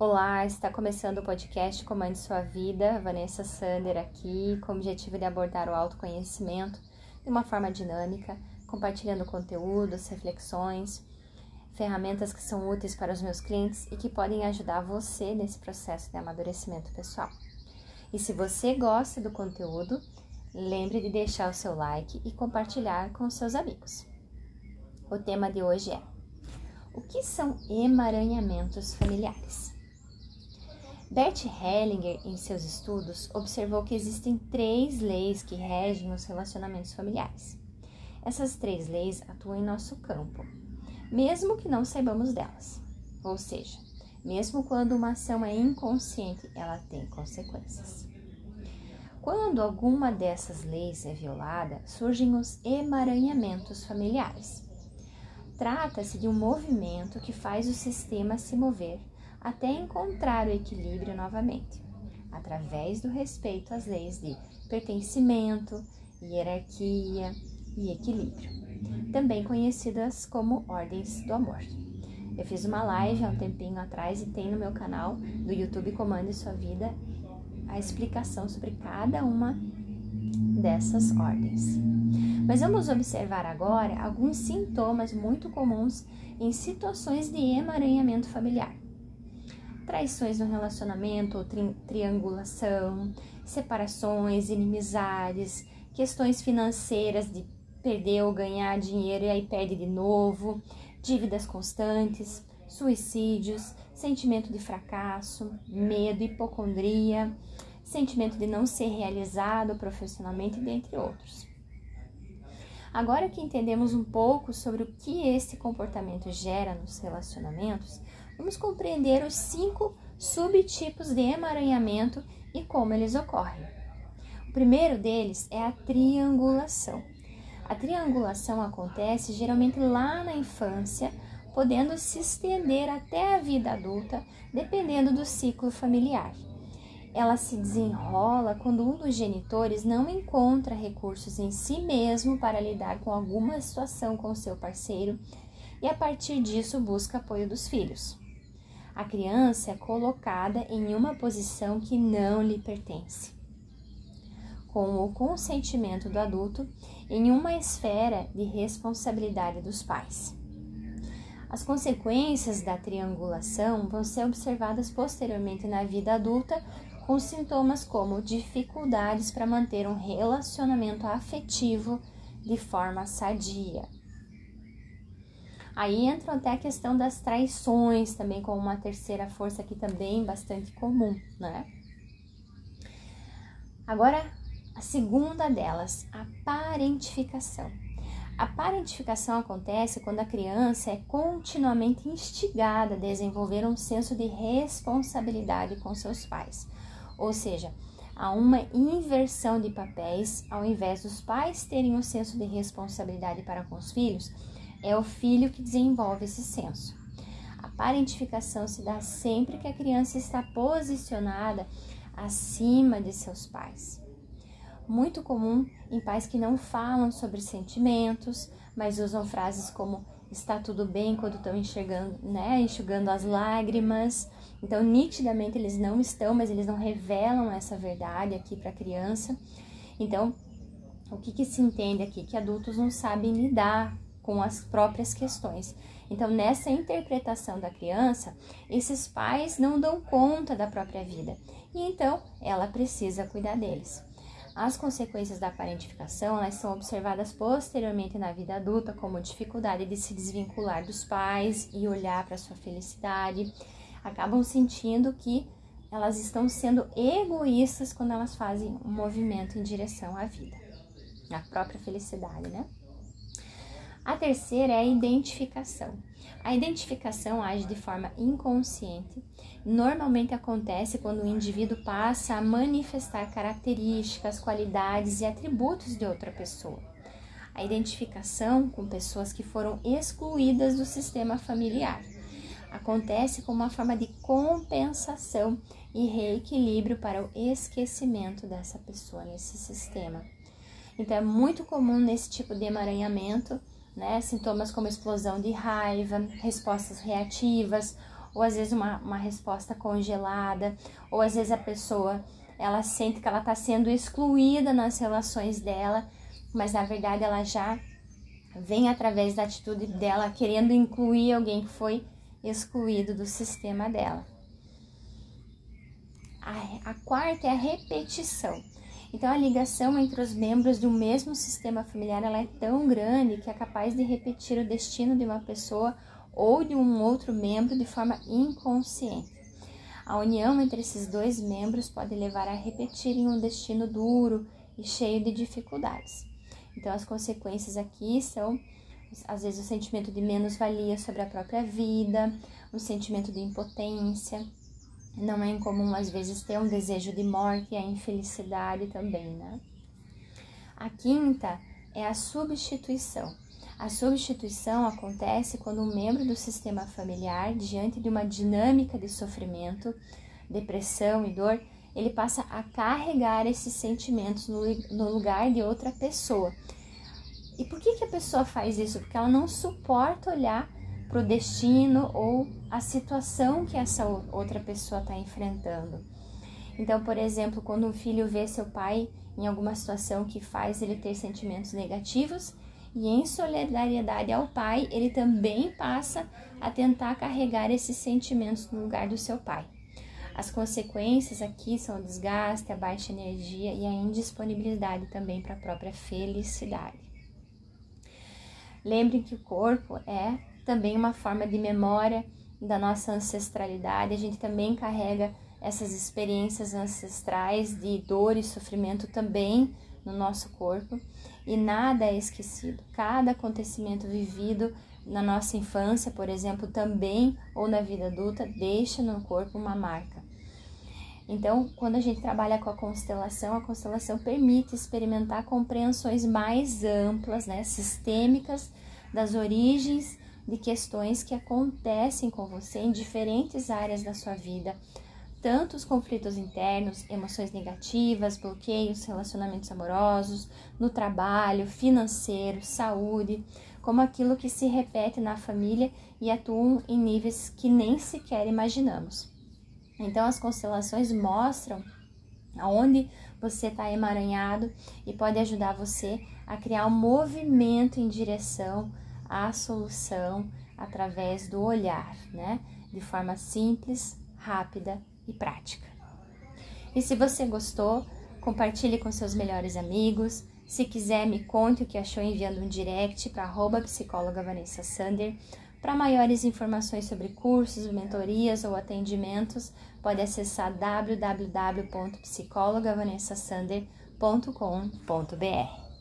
Olá, está começando o podcast Comande Sua Vida. Vanessa Sander aqui, com o objetivo de abordar o autoconhecimento de uma forma dinâmica, compartilhando conteúdos, reflexões, ferramentas que são úteis para os meus clientes e que podem ajudar você nesse processo de amadurecimento pessoal. E se você gosta do conteúdo, lembre de deixar o seu like e compartilhar com seus amigos. O tema de hoje é: O que são emaranhamentos familiares? Bert Hellinger, em seus estudos, observou que existem três leis que regem os relacionamentos familiares. Essas três leis atuam em nosso campo, mesmo que não saibamos delas. Ou seja, mesmo quando uma ação é inconsciente, ela tem consequências. Quando alguma dessas leis é violada, surgem os emaranhamentos familiares. Trata-se de um movimento que faz o sistema se mover até encontrar o equilíbrio novamente, através do respeito às leis de pertencimento, hierarquia e equilíbrio, também conhecidas como ordens do amor. Eu fiz uma live há um tempinho atrás e tem no meu canal do YouTube Comande Sua Vida a explicação sobre cada uma dessas ordens. Mas vamos observar agora alguns sintomas muito comuns em situações de emaranhamento familiar traições no relacionamento ou tri triangulação, separações, inimizades, questões financeiras de perder ou ganhar dinheiro e aí perde de novo, dívidas constantes, suicídios, sentimento de fracasso, medo, hipocondria, sentimento de não ser realizado profissionalmente, dentre outros. Agora que entendemos um pouco sobre o que esse comportamento gera nos relacionamentos, vamos compreender os cinco subtipos de emaranhamento e como eles ocorrem. O primeiro deles é a triangulação. A triangulação acontece geralmente lá na infância, podendo se estender até a vida adulta, dependendo do ciclo familiar. Ela se desenrola quando um dos genitores não encontra recursos em si mesmo para lidar com alguma situação com seu parceiro e a partir disso busca apoio dos filhos a criança é colocada em uma posição que não lhe pertence. Com o consentimento do adulto, em uma esfera de responsabilidade dos pais. As consequências da triangulação vão ser observadas posteriormente na vida adulta, com sintomas como dificuldades para manter um relacionamento afetivo de forma sadia, Aí entra até a questão das traições também como uma terceira força aqui também bastante comum, né? Agora, a segunda delas, a parentificação. A parentificação acontece quando a criança é continuamente instigada a desenvolver um senso de responsabilidade com seus pais. Ou seja, há uma inversão de papéis, ao invés dos pais terem um senso de responsabilidade para com os filhos, é o filho que desenvolve esse senso. A parentificação se dá sempre que a criança está posicionada acima de seus pais. Muito comum em pais que não falam sobre sentimentos, mas usam frases como está tudo bem quando estão enxergando, né, enxugando as lágrimas. Então, nitidamente eles não estão, mas eles não revelam essa verdade aqui para a criança. Então, o que, que se entende aqui? Que adultos não sabem lidar com as próprias questões. Então, nessa interpretação da criança, esses pais não dão conta da própria vida e então ela precisa cuidar deles. As consequências da parentificação elas são observadas posteriormente na vida adulta, como dificuldade de se desvincular dos pais e olhar para sua felicidade. Acabam sentindo que elas estão sendo egoístas quando elas fazem um movimento em direção à vida, à própria felicidade, né? A terceira é a identificação. A identificação age de forma inconsciente. Normalmente acontece quando o indivíduo passa a manifestar características, qualidades e atributos de outra pessoa. A identificação com pessoas que foram excluídas do sistema familiar acontece como uma forma de compensação e reequilíbrio para o esquecimento dessa pessoa nesse sistema. Então é muito comum nesse tipo de emaranhamento né? Sintomas como explosão de raiva, respostas reativas ou às vezes uma, uma resposta congelada, ou às vezes a pessoa ela sente que ela está sendo excluída nas relações dela, mas na verdade ela já vem através da atitude dela querendo incluir alguém que foi excluído do sistema dela. A, a quarta é a repetição. Então a ligação entre os membros do mesmo sistema familiar ela é tão grande que é capaz de repetir o destino de uma pessoa ou de um outro membro de forma inconsciente. A união entre esses dois membros pode levar a repetirem um destino duro e cheio de dificuldades. Então, as consequências aqui são, às vezes, o sentimento de menos-valia sobre a própria vida, o sentimento de impotência. Não é incomum, às vezes, ter um desejo de morte e a infelicidade também, né? A quinta é a substituição. A substituição acontece quando um membro do sistema familiar, diante de uma dinâmica de sofrimento, depressão e dor, ele passa a carregar esses sentimentos no, no lugar de outra pessoa. E por que, que a pessoa faz isso? Porque ela não suporta olhar para o destino ou a situação que essa outra pessoa está enfrentando. Então, por exemplo, quando um filho vê seu pai em alguma situação que faz ele ter sentimentos negativos, e em solidariedade ao pai, ele também passa a tentar carregar esses sentimentos no lugar do seu pai. As consequências aqui são o desgaste, a baixa energia e a indisponibilidade também para a própria felicidade. Lembrem que o corpo é também uma forma de memória da nossa ancestralidade, a gente também carrega essas experiências ancestrais de dor e sofrimento também no nosso corpo e nada é esquecido. Cada acontecimento vivido na nossa infância, por exemplo, também ou na vida adulta, deixa no corpo uma marca. Então, quando a gente trabalha com a constelação, a constelação permite experimentar compreensões mais amplas, né, sistêmicas das origens de questões que acontecem com você em diferentes áreas da sua vida, tanto os conflitos internos, emoções negativas, bloqueios, relacionamentos amorosos, no trabalho, financeiro, saúde, como aquilo que se repete na família e atuam em níveis que nem sequer imaginamos. Então, as constelações mostram aonde você está emaranhado e pode ajudar você a criar um movimento em direção à solução através do olhar, né? De forma simples, rápida e prática. E se você gostou, compartilhe com seus melhores amigos. Se quiser, me conte o que achou enviando um direct para psicóloga Vanessa Sander. Para maiores informações sobre cursos, mentorias ou atendimentos, pode acessar www.psicologavanessasander.com.br.